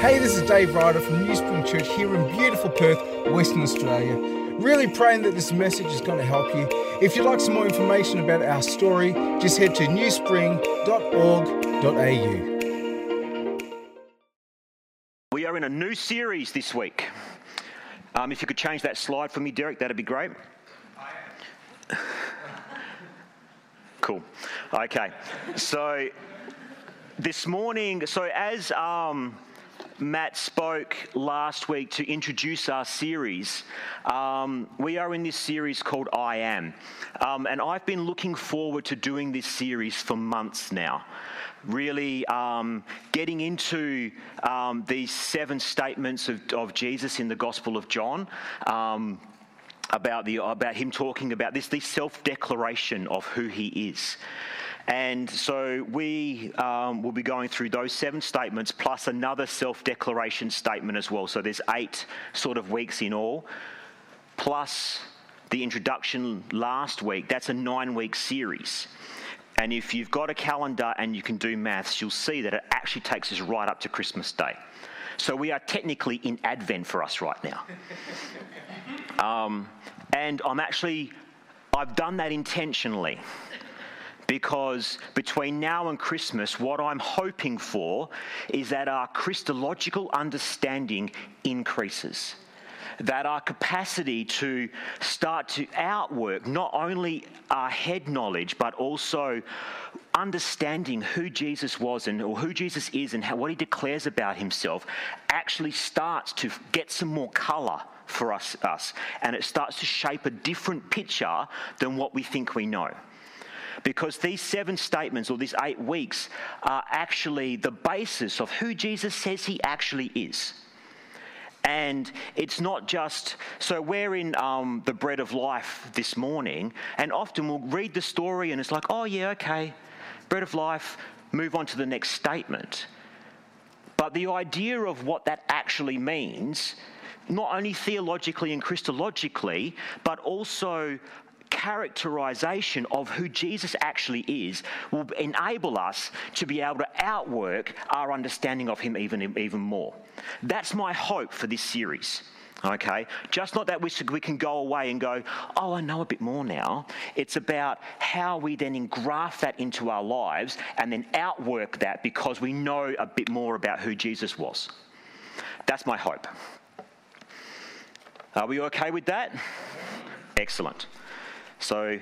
Hey, this is Dave Ryder from New Spring Church here in beautiful Perth, Western Australia. Really praying that this message is going to help you. If you'd like some more information about our story, just head to newspring.org.au. We are in a new series this week. Um, if you could change that slide for me, Derek, that'd be great. cool. Okay. So this morning, so as um, Matt spoke last week to introduce our series, um, we are in this series called I Am. Um, and I've been looking forward to doing this series for months now really um, getting into um, these seven statements of, of, Jesus in the Gospel of John. Um, about, the, about him talking about this, this self declaration of who he is. And so we um, will be going through those seven statements plus another self declaration statement as well. So there's eight sort of weeks in all, plus the introduction last week. That's a nine week series. And if you've got a calendar and you can do maths, you'll see that it actually takes us right up to Christmas Day. So we are technically in Advent for us right now. Um, and I'm actually, I've done that intentionally because between now and Christmas, what I'm hoping for is that our Christological understanding increases. That our capacity to start to outwork not only our head knowledge, but also understanding who Jesus was and or who Jesus is and how, what he declares about himself actually starts to get some more color for us, us. And it starts to shape a different picture than what we think we know because these seven statements or these eight weeks are actually the basis of who Jesus says he actually is. And it's not just, so we're in um, the bread of life this morning, and often we'll read the story and it's like, oh, yeah, okay, bread of life, move on to the next statement. But the idea of what that actually means, not only theologically and Christologically, but also characterization of who Jesus actually is will enable us to be able to outwork our understanding of him even, even more. That's my hope for this series. Okay, just not that we, should, we can go away and go, oh, I know a bit more now. It's about how we then engraft that into our lives and then outwork that because we know a bit more about who Jesus was. That's my hope. Are we okay with that? Excellent. So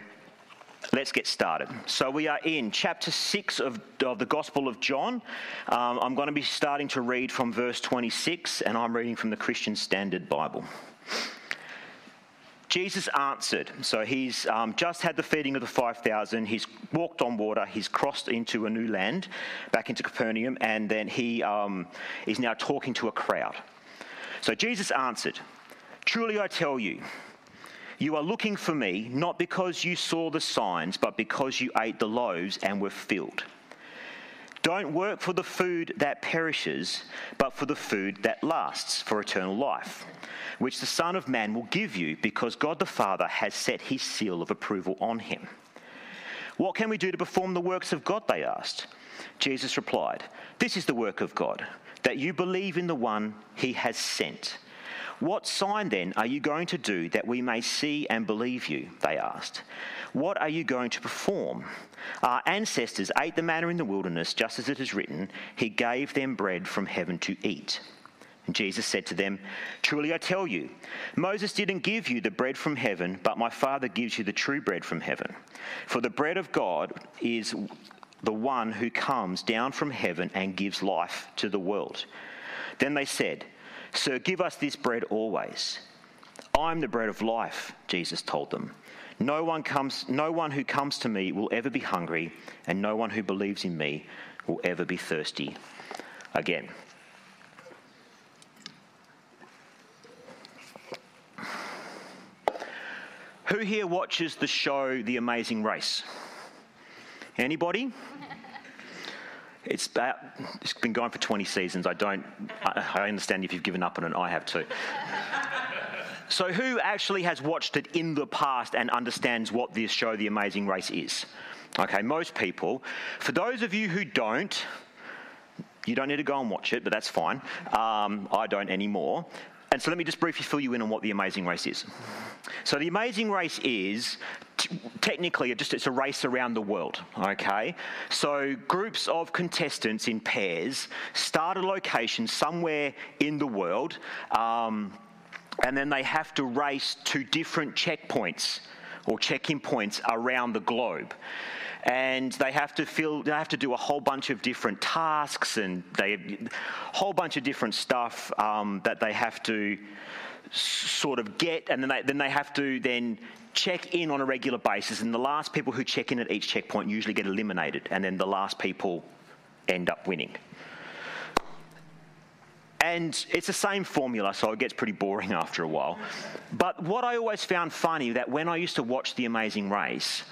let's get started. So we are in chapter 6 of, of the Gospel of John. Um, I'm going to be starting to read from verse 26, and I'm reading from the Christian Standard Bible. Jesus answered. So he's um, just had the feeding of the 5,000. He's walked on water. He's crossed into a new land, back into Capernaum, and then he um, is now talking to a crowd. So Jesus answered, Truly I tell you, you are looking for me not because you saw the signs, but because you ate the loaves and were filled. Don't work for the food that perishes, but for the food that lasts for eternal life, which the Son of Man will give you because God the Father has set his seal of approval on him. What can we do to perform the works of God? They asked. Jesus replied, This is the work of God, that you believe in the one he has sent. What sign then are you going to do that we may see and believe you? They asked. What are you going to perform? Our ancestors ate the manna in the wilderness, just as it is written, He gave them bread from heaven to eat. And Jesus said to them, Truly I tell you, Moses didn't give you the bread from heaven, but my Father gives you the true bread from heaven. For the bread of God is the one who comes down from heaven and gives life to the world. Then they said, Sir, give us this bread always. I'm the bread of life, Jesus told them. No one, comes, no one who comes to me will ever be hungry, and no one who believes in me will ever be thirsty again. Who here watches the show The Amazing Race? Anybody? It's about, it's been going for 20 seasons. I don't, I, I understand if you've given up on it, I have too. so, who actually has watched it in the past and understands what this show, The Amazing Race, is? Okay, most people. For those of you who don't, You don't need to go and watch it, but that's fine. Um, I don't anymore. And so let me just briefly fill you in on what the Amazing Race is. So the Amazing Race is technically just it's a race around the world. Okay, so groups of contestants in pairs start a location somewhere in the world, um, and then they have to race to different checkpoints or check-in points around the globe and they have to fill, they have to do a whole bunch of different tasks and they, a whole bunch of different stuff um, that they have to sort of get, and then they, then they have to then check in on a regular basis. And the last people who check in at each checkpoint usually get eliminated, and then the last people end up winning. And it's the same formula, so it gets pretty boring after a while. But what I always found funny that when I used to watch The Amazing Race,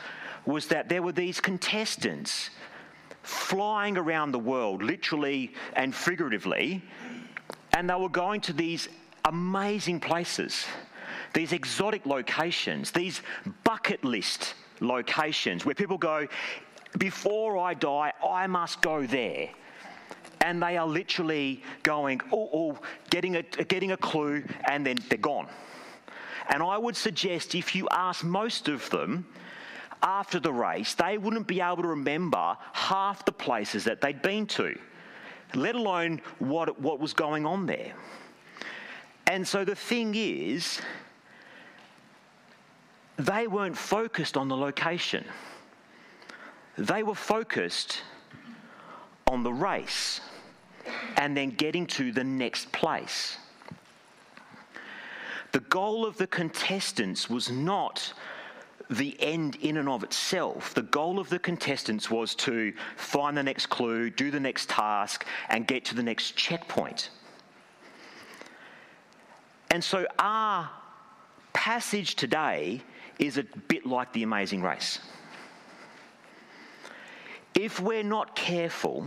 was that there were these contestants flying around the world, literally and figuratively, and they were going to these amazing places, these exotic locations, these bucket list locations where people go, before I die, I must go there. And they are literally going, oh, oh getting, a, getting a clue, and then they're gone. And I would suggest if you ask most of them, after the race, they wouldn't be able to remember half the places that they'd been to, let alone what, what was going on there. And so the thing is, they weren't focused on the location, they were focused on the race and then getting to the next place. The goal of the contestants was not the end in and of itself. The goal of the contestants was to find the next clue, do the next task, and get to the next checkpoint. And so our passage today is a bit like the amazing race. If we're not careful,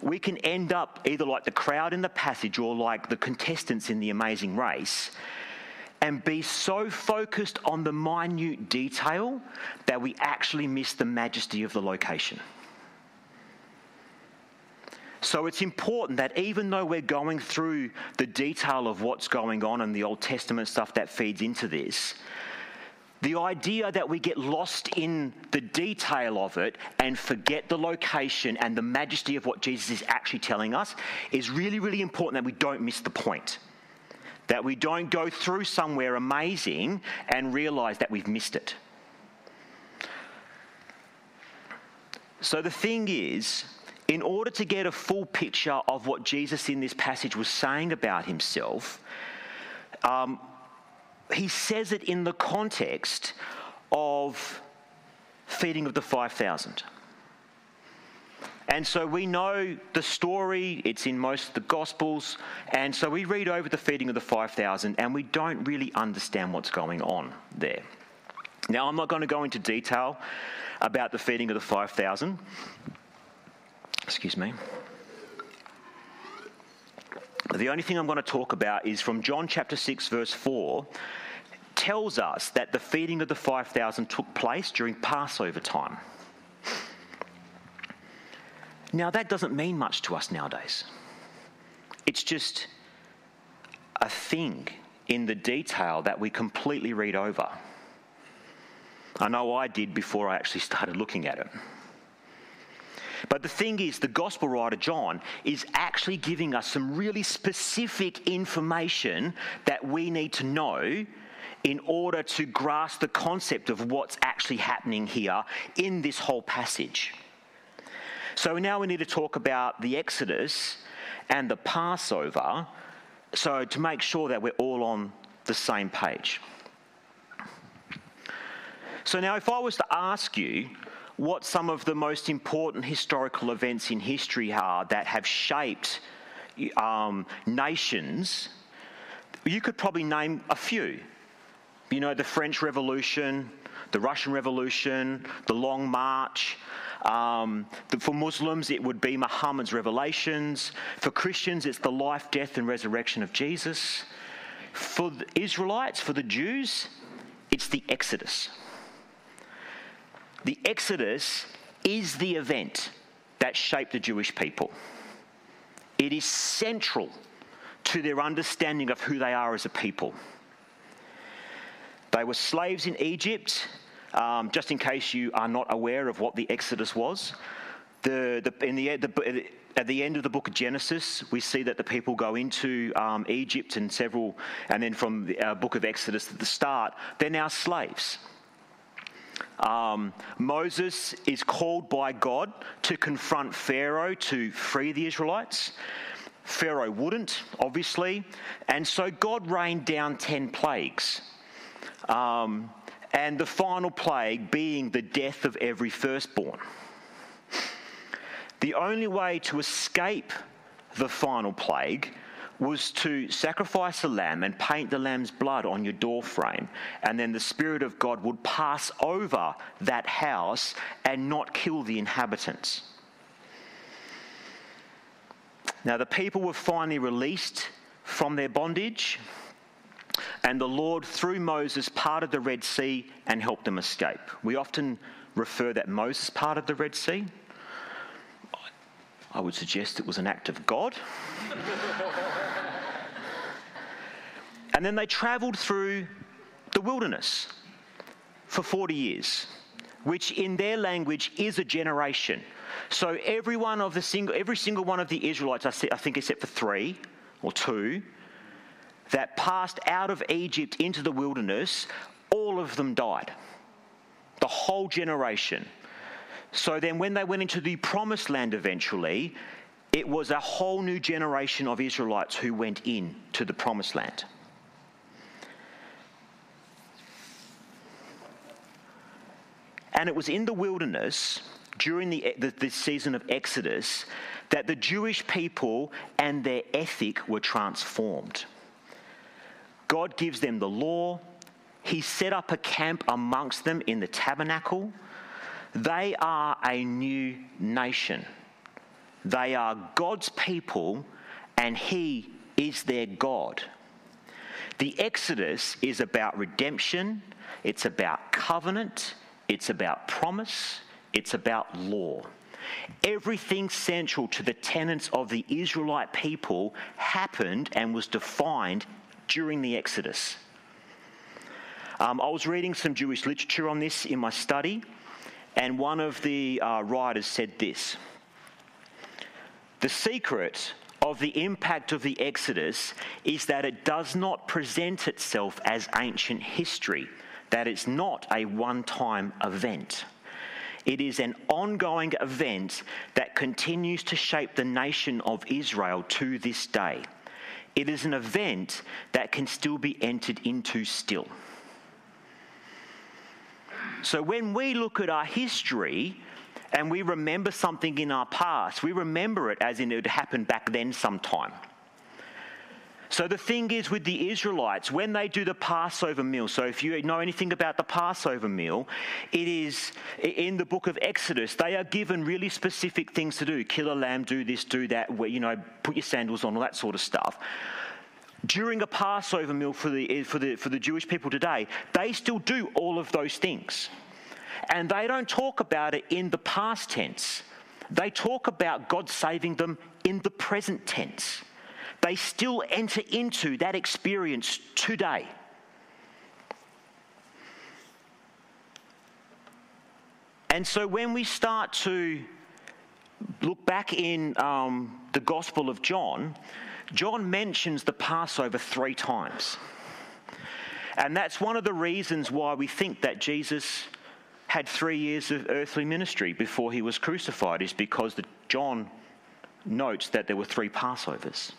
we can end up either like the crowd in the passage or like the contestants in the amazing race and be so focused on the minute detail that we actually miss the majesty of the location. So it's important that even though we're going through the detail of what's going on and the Old Testament stuff that feeds into this, the idea that we get lost in the detail of it and forget the location and the majesty of what Jesus is actually telling us is really, really important that we don't miss the point. That we don't go through somewhere amazing and realize that we've missed it. So the thing is, in order to get a full picture of what Jesus in this passage was saying about himself, um, he says it in the context of feeding of the 5,000. And so we know the story, it's in most of the Gospels. And so we read over the feeding of the 5,000 and we don't really understand what's going on there. Now, I'm not going to go into detail about the feeding of the 5,000. Excuse me. The only thing I'm going to talk about is from John chapter 6, verse 4, tells us that the feeding of the 5,000 took place during Passover time. Now, that doesn't mean much to us nowadays. It's just a thing in the detail that we completely read over. I know I did before I actually started looking at it. But the thing is, the gospel writer John is actually giving us some really specific information that we need to know in order to grasp the concept of what's actually happening here in this whole passage. So now we need to talk about the Exodus and the Passover, so to make sure that we're all on the same page. So now, if I was to ask you what some of the most important historical events in history are that have shaped um, nations, you could probably name a few. You know, the French Revolution, the Russian Revolution, the Long March, um, for Muslims, it would be Muhammad's revelations. For Christians, it's the life, death, and resurrection of Jesus. For the Israelites, for the Jews, it's the Exodus. The Exodus is the event that shaped the Jewish people. It is central to their understanding of who they are as a people. They were slaves in Egypt. Um, just in case you are not aware of what the Exodus was, the, the, in the, the, at the end of the book of Genesis, we see that the people go into um, Egypt and several, and then from the uh, book of Exodus at the start, they're now slaves. Um, Moses is called by God to confront Pharaoh to free the Israelites. Pharaoh wouldn't, obviously, and so God rained down 10 plagues. Um, and the final plague being the death of every firstborn. The only way to escape the final plague was to sacrifice a lamb and paint the lamb's blood on your doorframe, and then the Spirit of God would pass over that house and not kill the inhabitants. Now, the people were finally released from their bondage, and the Lord, through Moses, parted the Red Sea and helped them escape. We often refer that Moses parted the Red Sea. I would suggest it was an act of God. and then they travelled through the wilderness for 40 years, which in their language is a generation. So every one of the single, every single one of the Israelites, I think except for three or two, that passed out of Egypt into the wilderness, all of them died. The whole generation. So then, when they went into the promised land eventually, it was a whole new generation of Israelites who went in to the promised land. And it was in the wilderness during the, the, the, season of Exodus that the Jewish people and their ethic were transformed. God gives them the law, He set up a camp amongst them in the tabernacle. They are a new nation. They are God's people, and He is their God. The Exodus is about redemption, it's about covenant, it's about promise, it's about law. Everything central to the tenets of the Israelite people happened and was defined during the Exodus. Um, I was reading some Jewish literature on this in my study, and one of the uh, writers said this The secret of the impact of the Exodus is that it does not present itself as ancient history, that it's not a one time event. It is an ongoing event that continues to shape the nation of Israel to this day. It is an event that can still be entered into still. So when we look at our history and we remember something in our past, we remember it as in it happened back then sometime. So the thing is with the Israelites, when they do the Passover meal, so if you know anything about the Passover meal, it is in the book of Exodus, they are given really specific things to do. Kill a lamb, do this, do that, where, you know, put your sandals on, all that sort of stuff during a Passover meal for the, for, the, for the Jewish people today, they still do all of those things. And they don't talk about it in the past tense, they talk about God saving them in the present tense. They still enter into that experience today. And so when we start to look back in um, the Gospel of John, John mentions the Passover three times. And that's one of the reasons why we think that Jesus had three years of earthly ministry before he was crucified, is because John notes that there were three Passovers.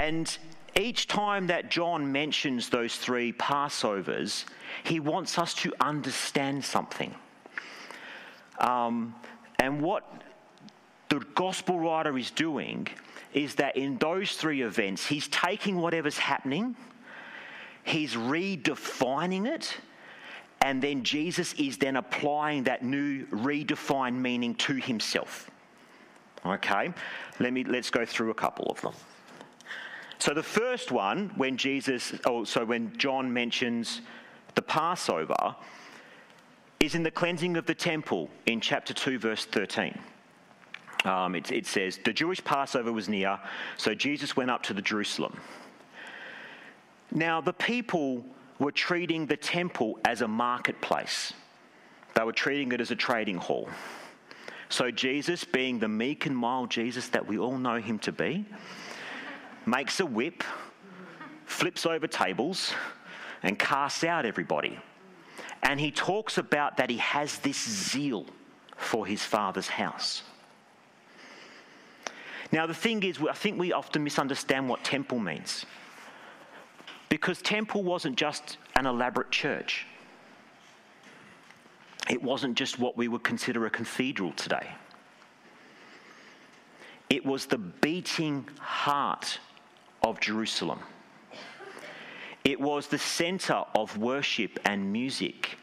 And each time that John mentions those three Passovers, he wants us to understand something. Um, and what the gospel writer is doing is that in those three events, he's taking whatever's happening, he's redefining it, and then Jesus is then applying that new redefined meaning to himself. Okay, let me let's go through a couple of them. So the first one, when Jesus, oh, so when John mentions the Passover, is in the cleansing of the temple in chapter 2, verse 13. um, it, it says, The Jewish Passover was near, so Jesus went up to the Jerusalem. Now, the people were treating the temple as a marketplace, they were treating it as a trading hall. So, Jesus, being the meek and mild Jesus that we all know him to be, makes a whip, flips over tables, and casts out everybody. And he talks about that he has this zeal for his father's house. Now, the thing is, I think we often misunderstand what temple means. Because temple wasn't just an elaborate church, it wasn't just what we would consider a cathedral today. It was the beating heart of Jerusalem. It was the center of worship and music.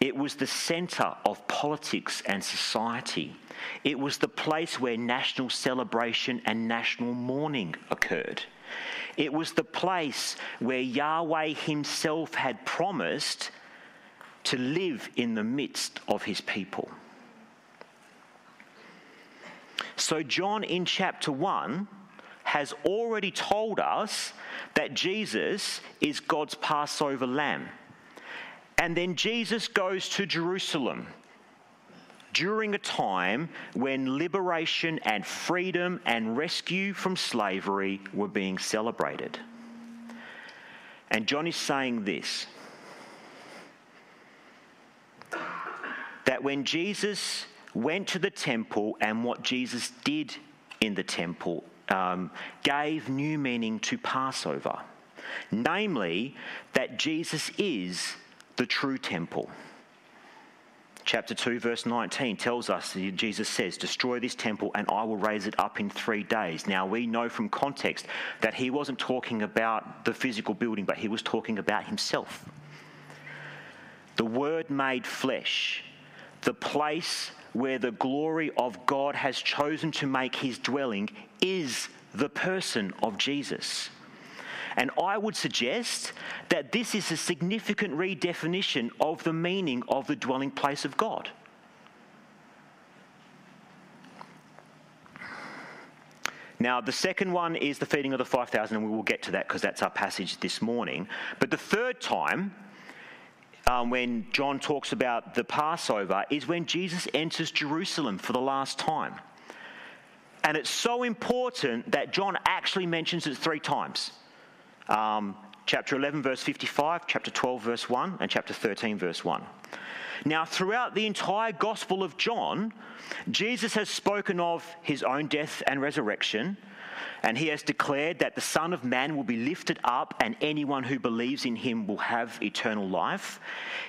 It was the center of politics and society. It was the place where national celebration and national mourning occurred. It was the place where Yahweh himself had promised to live in the midst of his people. So, John in chapter 1 has already told us that Jesus is God's Passover lamb. And then Jesus goes to Jerusalem during a time when liberation and freedom and rescue from slavery were being celebrated. And John is saying this that when Jesus went to the temple and what Jesus did in the temple um, gave new meaning to Passover, namely, that Jesus is the true temple. Chapter 2, verse 19 tells us, that Jesus says, Destroy this temple and I will raise it up in three days. Now, we know from context that he wasn't talking about the physical building, but he was talking about himself. The Word made flesh, the place where the glory of God has chosen to make his dwelling, is the person of Jesus. And I would suggest that this is a significant redefinition of the meaning of the dwelling place of God. Now, the second one is the feeding of the 5,000, and we will get to that because that's our passage this morning. But the third time, um, when John talks about the Passover, is when Jesus enters Jerusalem for the last time. And it's so important that John actually mentions it three times um, chapter 11, verse 55, chapter 12, verse 1, and chapter 13, verse 1. Now, throughout the entire Gospel of John, Jesus has spoken of his own death and resurrection, and he has declared that the Son of Man will be lifted up, and anyone who believes in him will have eternal life.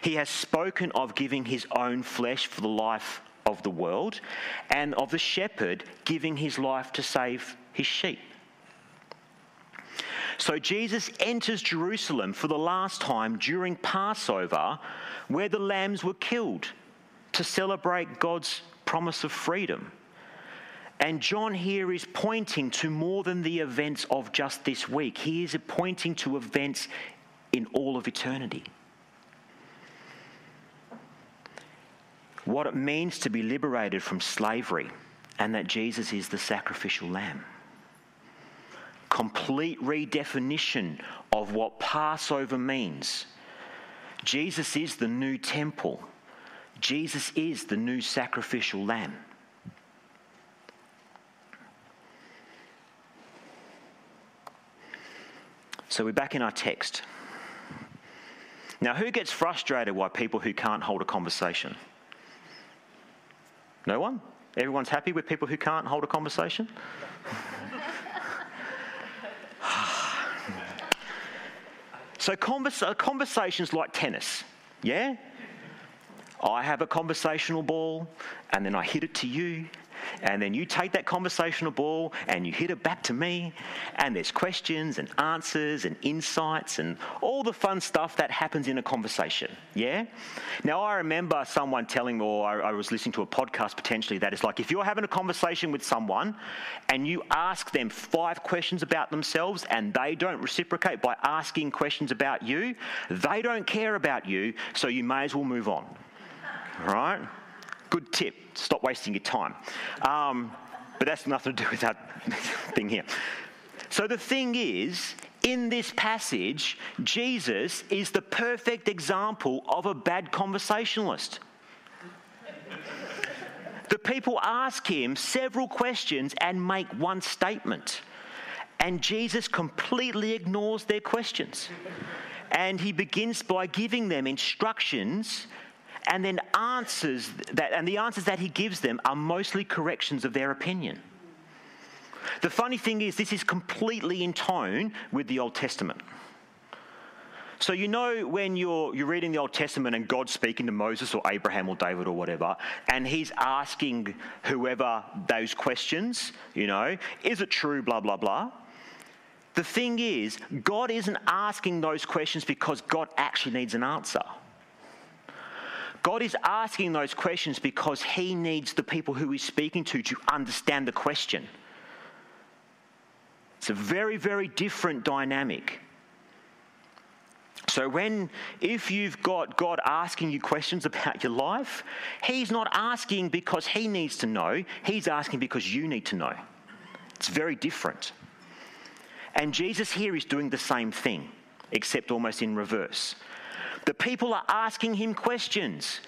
He has spoken of giving his own flesh for the life of the world, and of the shepherd giving his life to save his sheep. So Jesus enters Jerusalem for the last time during Passover, where the lambs were killed to celebrate God's promise of freedom. And John here is pointing to more than the events of just this week. He is pointing to events in all of eternity. What it means to be liberated from slavery, and that Jesus is the sacrificial lamb complete redefinition of what Passover means. Jesus is the new temple, Jesus is the new sacrificial lamb. So we're back in our text. Now, who gets frustrated by people who can't hold a conversation? No one? Everyone's happy with people who can't hold a conversation? So convers- uh, conversations like tennis, yeah? I have a conversational ball and then I hit it to you and then you take that conversational ball and you hit it back to me, and there's questions and answers and insights and all the fun stuff that happens in a conversation. Yeah? Now, I remember someone telling me, or I, I was listening to a podcast potentially, that it's like if you're having a conversation with someone and you ask them five questions about themselves and they don't reciprocate by asking questions about you, they don't care about you, so you may as well move on. Right? Good tip. Stop wasting your time. Um, but that's nothing to do with that thing here. So the thing is, in this passage, Jesus is the perfect example of a bad conversationalist. the people ask him several questions and make one statement. And Jesus completely ignores their questions. And he begins by giving them instructions and then answers that, and the answers that he gives them are mostly corrections of their opinion. The funny thing is, this is completely in tone with the Old Testament. So, you know, when you're, you're reading the Old Testament and God's speaking to Moses or Abraham or David or whatever, and he's asking whoever those questions, you know, is it true, blah, blah, blah. The thing is, God isn't asking those questions because God actually needs an answer. God is asking those questions because He needs the people who He's speaking to to understand the question. It's a very, very different dynamic. So, when, if you've got God asking you questions about your life, He's not asking because He needs to know, He's asking because you need to know. It's very different. And Jesus here is doing the same thing, except almost in reverse. The people are asking Him questions,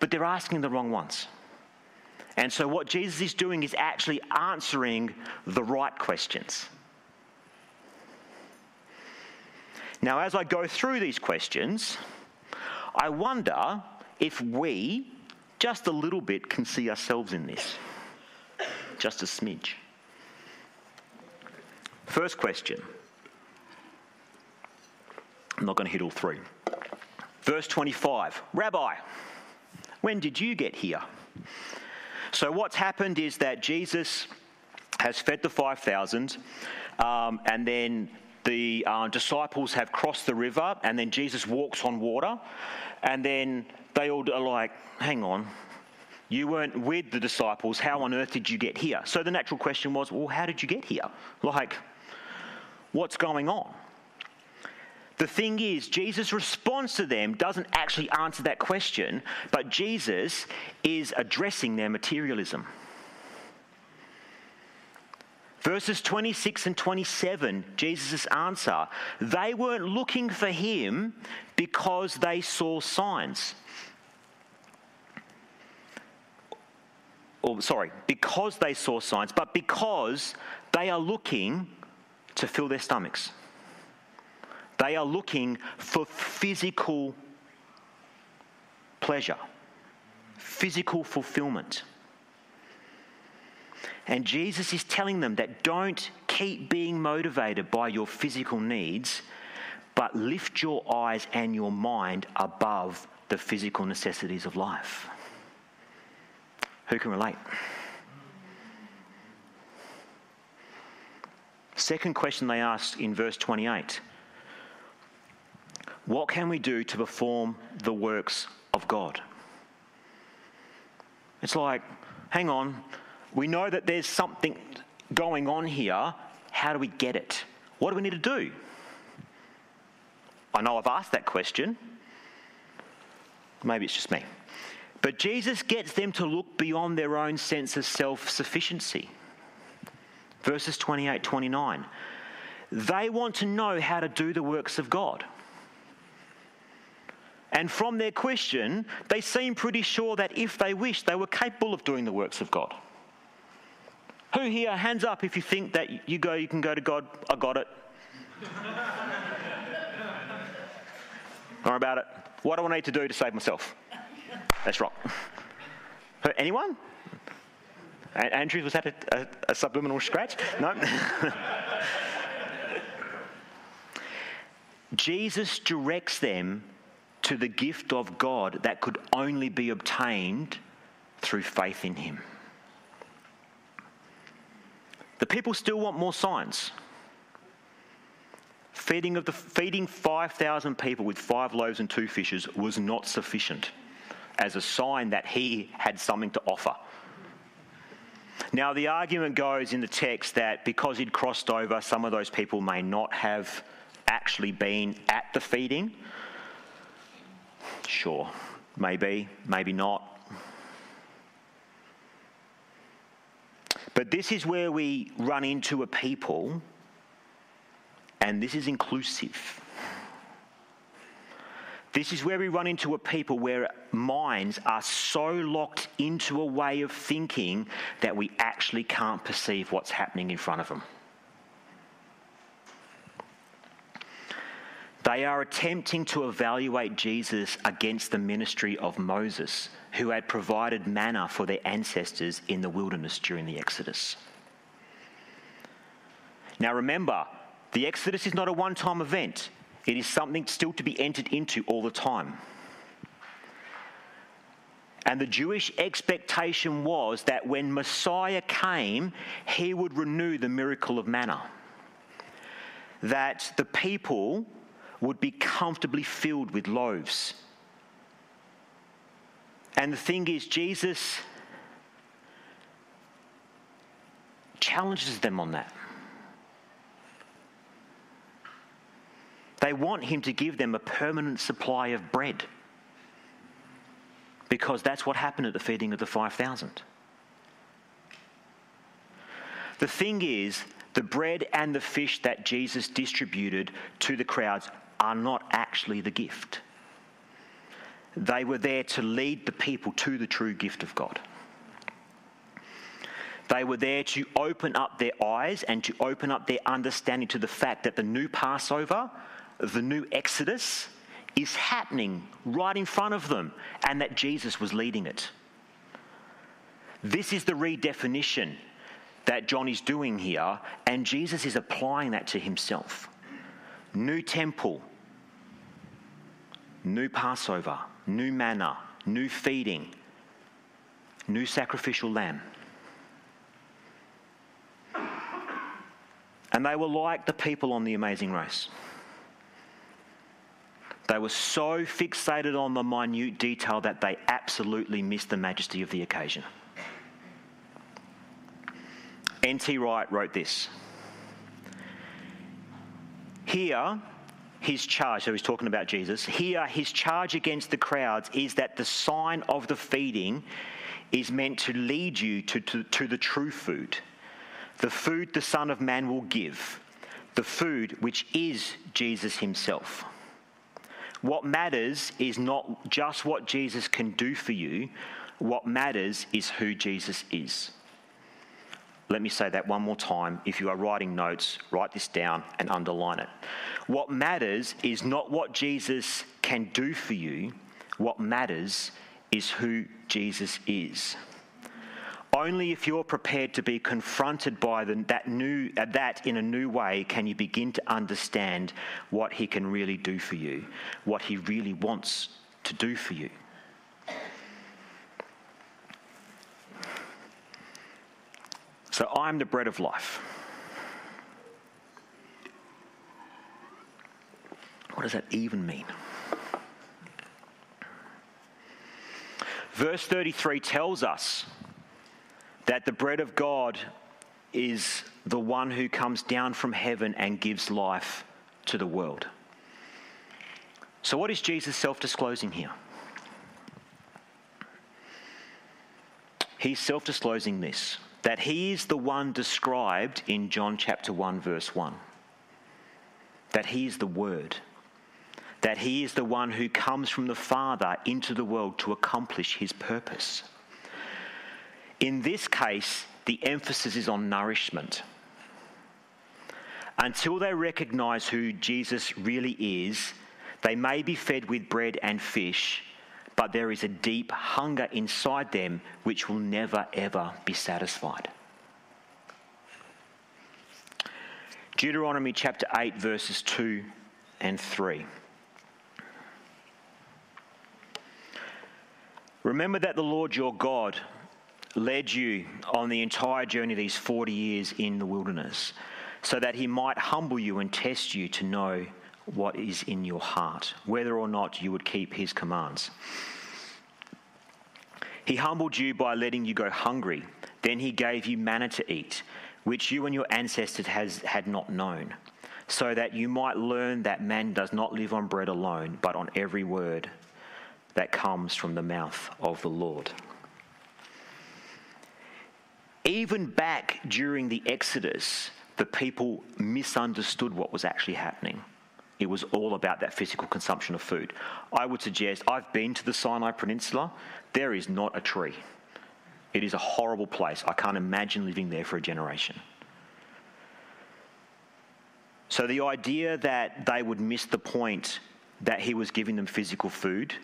but they're asking the wrong ones. And so, what Jesus is doing is actually answering the right questions. Now, as I go through these questions, I wonder if we, just a little bit, can see ourselves in this. Just a smidge. First question. I'm not going to hit all three. Verse 25 Rabbi, when did you get here? So, what's happened is that Jesus has fed the 5,000, um, and then the uh, disciples have crossed the river, and then Jesus walks on water, and then they all are like, hang on, you weren't with the disciples. How on earth did you get here? So the natural question was, well, how did you get here? Like, what's going on? The thing is, Jesus' response to them doesn't actually answer that question, but Jesus is addressing their materialism. Verses 26 and 27, Jesus' answer, they weren't looking for him because they saw signs. Or, sorry, because they saw signs, but because they are looking to fill their stomachs. They are looking for physical pleasure, physical fulfillment. And Jesus is telling them that don't keep being motivated by your physical needs, but lift your eyes and your mind above the physical necessities of life. Who can relate? Second question they asked in verse 28 What can we do to perform the works of God? It's like, hang on, we know that there's something going on here. How do we get it? What do we need to do? I know I've asked that question. Maybe it's just me. But Jesus gets them to look beyond their own sense of self sufficiency. Verses 28 29. They want to know how to do the works of God. And from their question, they seem pretty sure that if they wished, they were capable of doing the works of God. Who here, hands up if you think that you go, you can go to God, I got it. Don't worry about it. What do I need to do to save myself? That's right. Anyone? Andrew, was that a, a, a subliminal scratch? No? Jesus directs them to the gift of God that could only be obtained through faith in Him. The people still want more signs. Feeding, of the, feeding 5,000 people with five loaves and two fishes was not sufficient as a sign that he had something to offer. Now, the argument goes in the text that because he'd crossed over, some of those people may not have actually been at the feeding. Sure, maybe, maybe not. But this is where we run into a people, and this is inclusive. This is where we run into a people where minds are so locked into a way of thinking that we actually can't perceive what's happening in front of them. They are attempting to evaluate Jesus against the ministry of Moses, who had provided manna for their ancestors in the wilderness during the Exodus. Now remember, the Exodus is not a one time event, it is something still to be entered into all the time. And the Jewish expectation was that when Messiah came, he would renew the miracle of manna. That the people would be comfortably filled with loaves. And the thing is, Jesus challenges them on that. They want him to give them a permanent supply of bread because that's what happened at the feeding of the 5,000. The thing is, the bread and the fish that Jesus distributed to the crowds are not actually the gift. They were there to lead the people to the true gift of God. They were there to open up their eyes and to open up their understanding to the fact that the new Passover, the new Exodus, is happening right in front of them and that Jesus was leading it. This is the redefinition that John is doing here, and Jesus is applying that to himself. New temple, new Passover, new manna, new feeding, new sacrificial lamb. And they were like the people on the amazing race. They were so fixated on the minute detail that they absolutely missed the majesty of the occasion. N.T. Wright wrote this. Here, his charge, so he's talking about Jesus, here his charge against the crowds is that the sign of the feeding is meant to lead you to, to, to the true food, the food the Son of Man will give, the food which is Jesus himself. What matters is not just what Jesus can do for you, what matters is who Jesus is. Let me say that one more time. If you are writing notes, write this down and underline it. What matters is not what Jesus can do for you, what matters is who Jesus is. Only if you're prepared to be confronted by the, that, new, uh, that in a new way can you begin to understand what He can really do for you, what He really wants to do for you. So I'm the bread of life. What does that even mean? Verse 33 tells us that the bread of God is the one who comes down from heaven and gives life to the world. So, what is Jesus self disclosing here? He's self disclosing this that he is the one described in John chapter 1, verse 1. That he is the Word. That he is the one who comes from the Father into the world to accomplish his purpose. In this case, the emphasis is on nourishment. Until they recognize who Jesus really is, they may be fed with bread and fish, but there is a deep hunger inside them which will never ever be satisfied. Deuteronomy chapter 8, verses 2 and 3. Remember that the Lord your God led you on the entire journey these 40 years in the wilderness, so that he might humble you and test you to know what is in your heart, whether or not you would keep his commands. He humbled you by letting you go hungry. Then he gave you manna to eat, which you and your ancestors has, had not known, so that you might learn that man does not live on bread alone, but on every word that comes from the mouth of the Lord. Even back during the Exodus, the people misunderstood what was actually happening. It was all about that physical consumption of food. I would suggest, I've been to the Sinai Peninsula, there is not a tree. It is a horrible place. I can't imagine living there for a generation. So the idea that they would miss the point that he was giving them physical food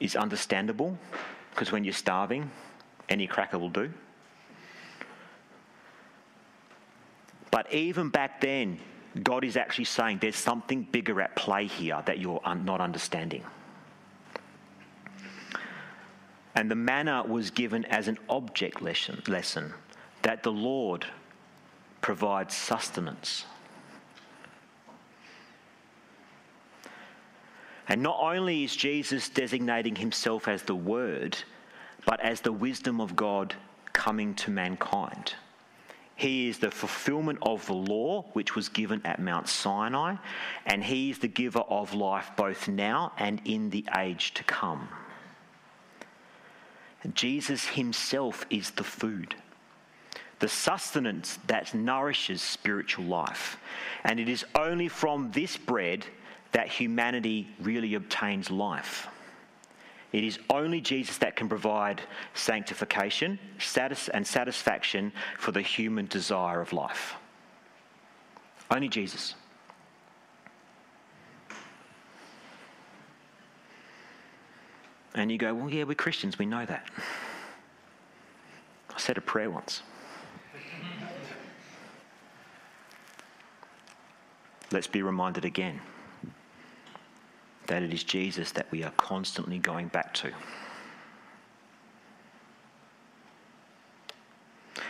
is understandable because when you're starving, any cracker will do. But even back then, God is actually saying there's something bigger at play here that you're not understanding. And the manna was given as an object lesson, lesson that the Lord provides sustenance. And not only is Jesus designating himself as the Word, but as the wisdom of God coming to mankind. He is the fulfillment of the law which was given at Mount Sinai, and He is the giver of life both now and in the age to come. Jesus Himself is the food, the sustenance that nourishes spiritual life. And it is only from this bread that humanity really obtains life. It is only Jesus that can provide sanctification status, and satisfaction for the human desire of life. Only Jesus. And you go, well, yeah, we're Christians, we know that. I said a prayer once. Let's be reminded again that it is Jesus that we are constantly going back to.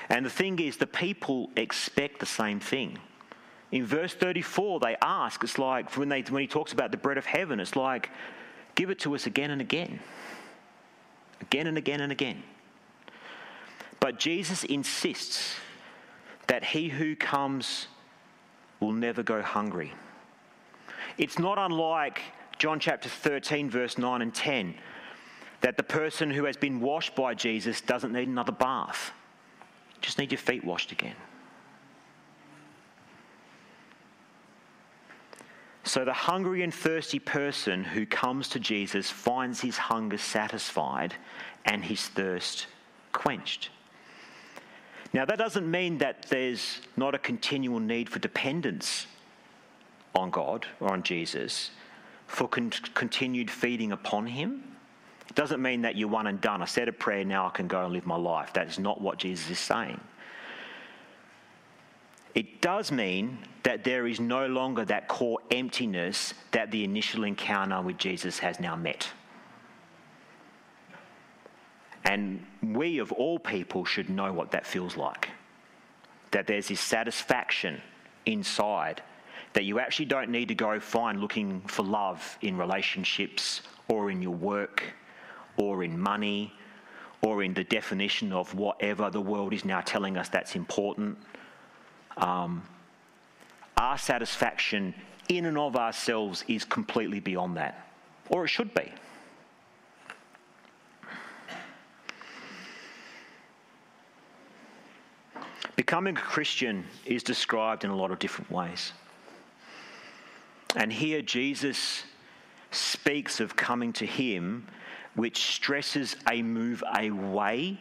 And the thing is, the people expect the same thing. In verse 34, they ask, it's like when, they, when he talks about the bread of heaven, it's like, give it to us again and again. Again and again and again. But Jesus insists that he who comes will never go hungry. It's not unlike John chapter 13, verse 9 and 10, that the person who has been washed by Jesus doesn't need another bath. Just need your feet washed again. So the hungry and thirsty person who comes to Jesus finds his hunger satisfied and his thirst quenched. Now, that doesn't mean that there's not a continual need for dependence on God or on Jesus for con- continued feeding upon Him. It doesn't mean that you're one and done. I said a prayer, now I can go and live my life. That is not what Jesus is saying. It does mean that there is no longer that core emptiness that the initial encounter with Jesus has now met. And we, of all people, should know what that feels like. That there's this satisfaction inside that you actually don't need to go find looking for love in relationships or in your work or in money or in the definition of whatever the world is now telling us that's important. Um, our satisfaction in and of ourselves is completely beyond that, or it should be. Becoming a Christian is described in a lot of different ways. And here Jesus speaks of coming to him, which stresses a move away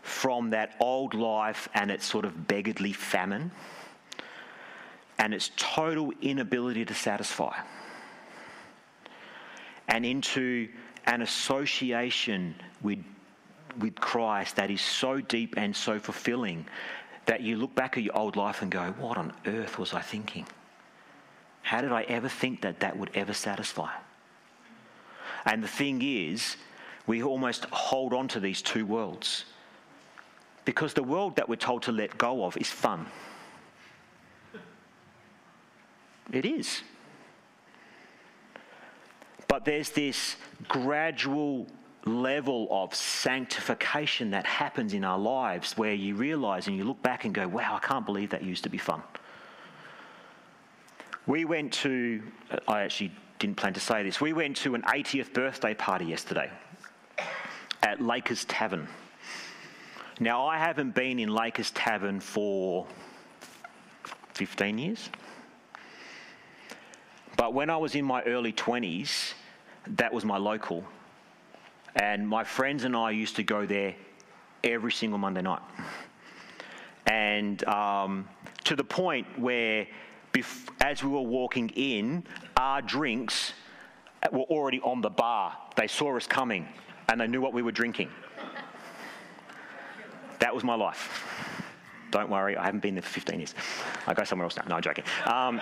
from that old life and its sort of beggarly famine and its total inability to satisfy, and into an association with, with Christ that is so deep and so fulfilling that you look back at your old life and go, What on earth was I thinking? How did I ever think that that would ever satisfy? And the thing is, we almost hold on to these two worlds because the world that we're told to let go of is fun. It is. But there's this gradual level of sanctification that happens in our lives where you realize and you look back and go, wow, I can't believe that used to be fun. We went to, I actually didn't plan to say this, we went to an 80th birthday party yesterday at Lakers Tavern. Now, I haven't been in Lakers Tavern for 15 years. But when I was in my early 20s, that was my local. And my friends and I used to go there every single Monday night. And um, to the point where, bef- as we were walking in, our drinks were already on the bar. They saw us coming and they knew what we were drinking. That was my life. Don't worry, I haven't been there for 15 years. I go somewhere else now. No, I'm joking. Um,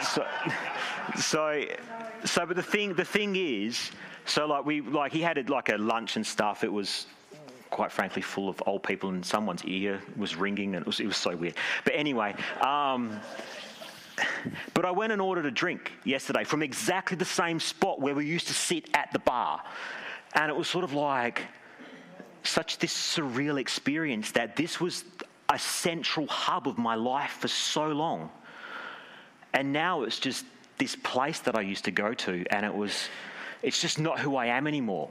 so, so, so, but the thing, the thing is, so like we, like he had like a lunch and stuff. It was quite frankly full of old people, and someone's ear was ringing, and it was, it was so weird. But anyway. Um, but I went and ordered a drink yesterday from exactly the same spot where we used to sit at the bar. And it was sort of like such this surreal experience that this was a central hub of my life for so long. And now it's just this place that I used to go to, and it was, it's just not who I am anymore.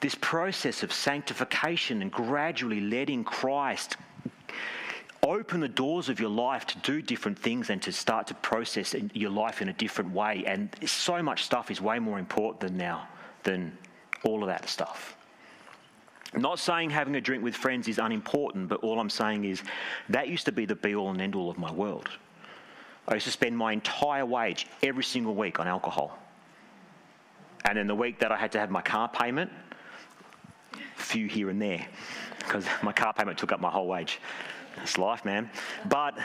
This process of sanctification and gradually letting Christ open the doors of your life to do different things and to start to process your life in a different way. And so much stuff is way more important than now than all of that stuff. Not saying having a drink with friends is unimportant, but all I'm saying is that used to be the be all and end all of my world. I used to spend my entire wage every single week on alcohol. And then the week that I had to have my car payment, a few here and there, because my car payment took up my whole wage. That's life, man. But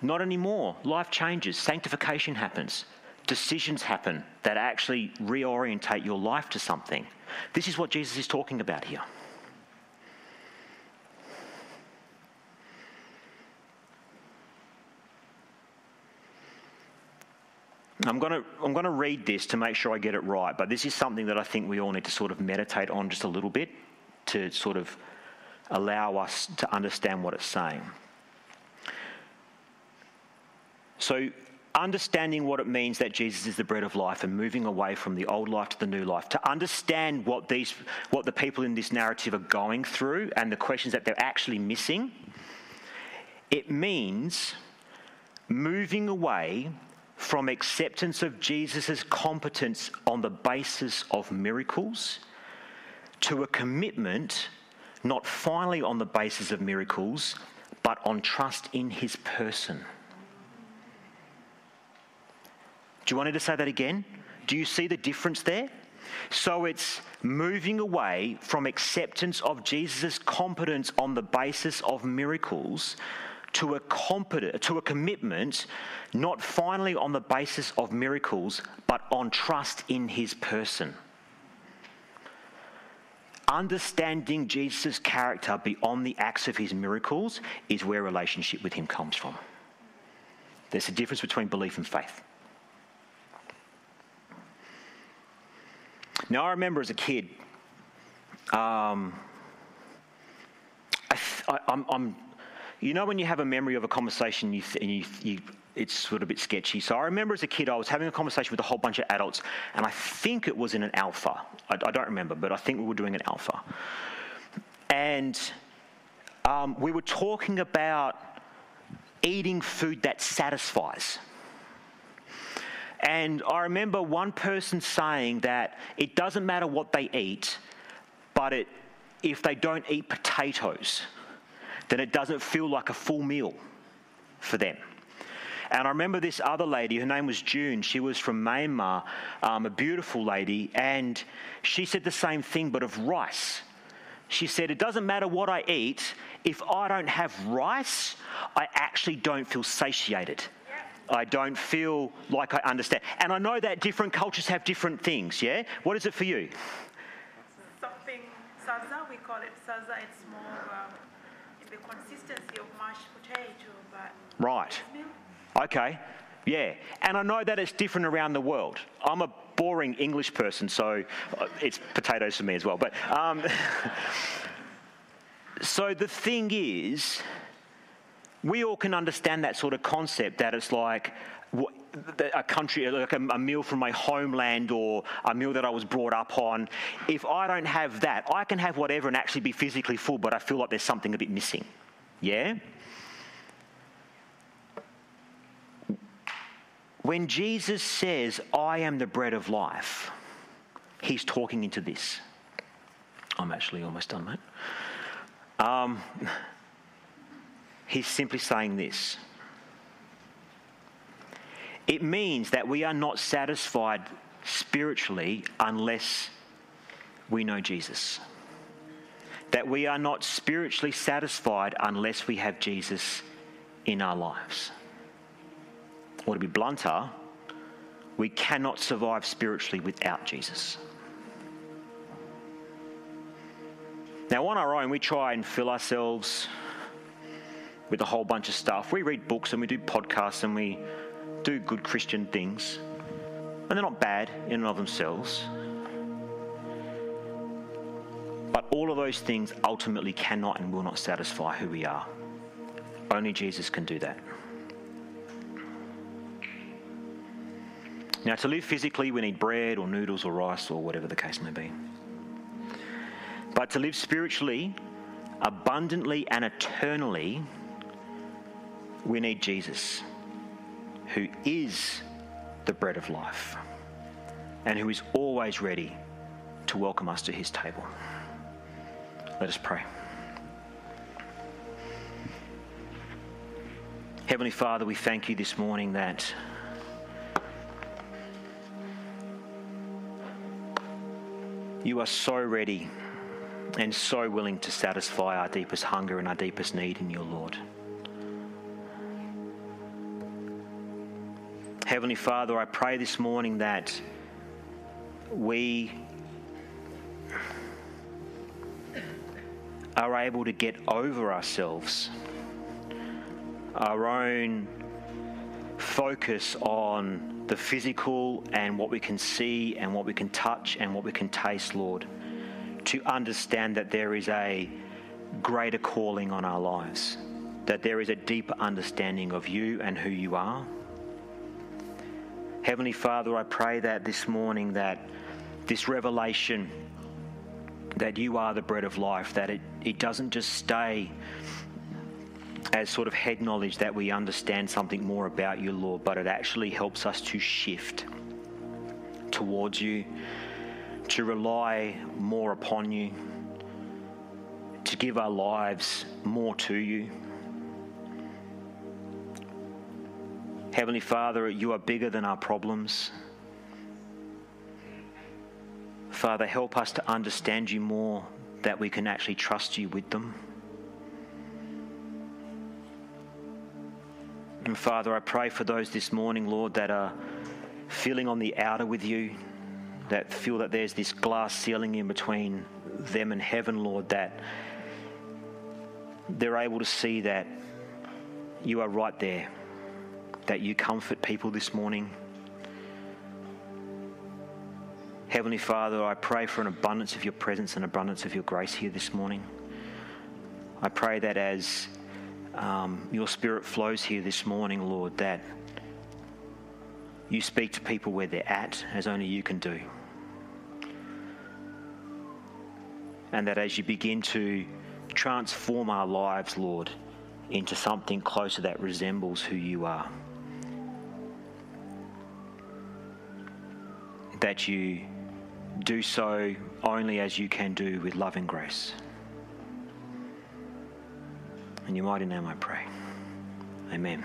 not anymore. Life changes, sanctification happens, decisions happen that actually reorientate your life to something. This is what Jesus is talking about here. I'm going to I'm going to read this to make sure I get it right, but this is something that I think we all need to sort of meditate on just a little bit to sort of allow us to understand what it's saying. So, understanding what it means that Jesus is the bread of life and moving away from the old life to the new life, to understand what these what the people in this narrative are going through and the questions that they're actually missing, it means moving away from acceptance of Jesus' competence on the basis of miracles to a commitment not finally on the basis of miracles, but on trust in his person. Do you want me to say that again? Do you see the difference there? So it's moving away from acceptance of Jesus' competence on the basis of miracles to a, to a commitment, not finally on the basis of miracles, but on trust in his person. Understanding Jesus' character beyond the acts of his miracles is where relationship with him comes from. There's a difference between belief and faith. Now, I remember as a kid, um, I, am you know when you have a memory of a conversation you, and you, you, it's sort of a bit sketchy. So I remember as a kid, I was having a conversation with a whole bunch of adults, and I think it was in an alpha. I, I don't remember, but I think we were doing an alpha. And um, we were talking about eating food that satisfies. And I remember one person saying that it doesn't matter what they eat, but it, if they don't eat potatoes, then it doesn't feel like a full meal for them. And I remember this other lady, her name was June. She was from Myanmar, um, a beautiful lady, and she said the same thing, but of rice. She said, It doesn't matter what I eat, if I don't have rice, I actually don't feel satiated. I don't feel like I understand. And I know that different cultures have different things, yeah? What is it for you? Something, salsa, we call it salsa. It's more um, the consistency of mashed potato, but. Right. Okay. Yeah. And I know that it's different around the world. I'm a boring English person, so uh, it's potatoes for me as well. But um, so the thing is, we all can understand that sort of concept that it's like a country, like a, a, meal from my homeland or a meal that I was brought up on, if I don't have that, I can have whatever and actually be physically full, but I feel like there's something a bit missing. Yeah? When Jesus says, I am the bread of life, he's talking into this. I'm actually almost done, mate. Um, he's simply saying this it means that we are not satisfied spiritually unless we know Jesus. That we are not spiritually satisfied unless we have Jesus in our lives. Or to be blunter, we cannot survive spiritually without Jesus. Now, on our own, we try and fill ourselves with a whole bunch of stuff. We read books and we do podcasts and we do good Christian things, and they're not bad in and of themselves. But all of those things ultimately cannot and will not satisfy who we are. Only Jesus can do that. Now, to live physically, we need bread or noodles or rice or whatever the case may be. But to live spiritually, abundantly, and eternally, we need Jesus who is the bread of life and who is always ready to welcome us to his table. Let us pray. Heavenly Father, we thank you this morning that you are so ready and so willing to satisfy our deepest hunger and our deepest need in your Lord. Heavenly Father, I pray this morning that we are able to get over ourselves, our own focus on the physical and what we can see and what we can touch and what we can taste, Lord, to understand that there is a greater calling on our lives, that there is a deeper understanding of you and who you are. Heavenly Father, I pray that this morning that this revelation that you are the bread of life, that it, it doesn't just stay as sort of head knowledge that we understand something more about you, Lord, but it actually helps us to shift towards you, to rely more upon you, to give our lives more to you. Heavenly Father, you are bigger than our problems. Father, help us to understand you more that we can actually trust you with them. Father, I pray for those this morning, Lord, that are feeling on the outer with you, that feel that there's this glass ceiling in between them and heaven, Lord, that they're able to see that you are right there that you comfort people this morning. Heavenly Father, I pray for an abundance of your presence and abundance of your grace here this morning. I pray that as um, your spirit flows here this morning, Lord, that you speak to people where they're at as only you can do. And that as you begin to transform our lives, Lord, into something closer that resembles who you are. that you do so only as you can do with love and grace. In your mighty name I pray. Amen.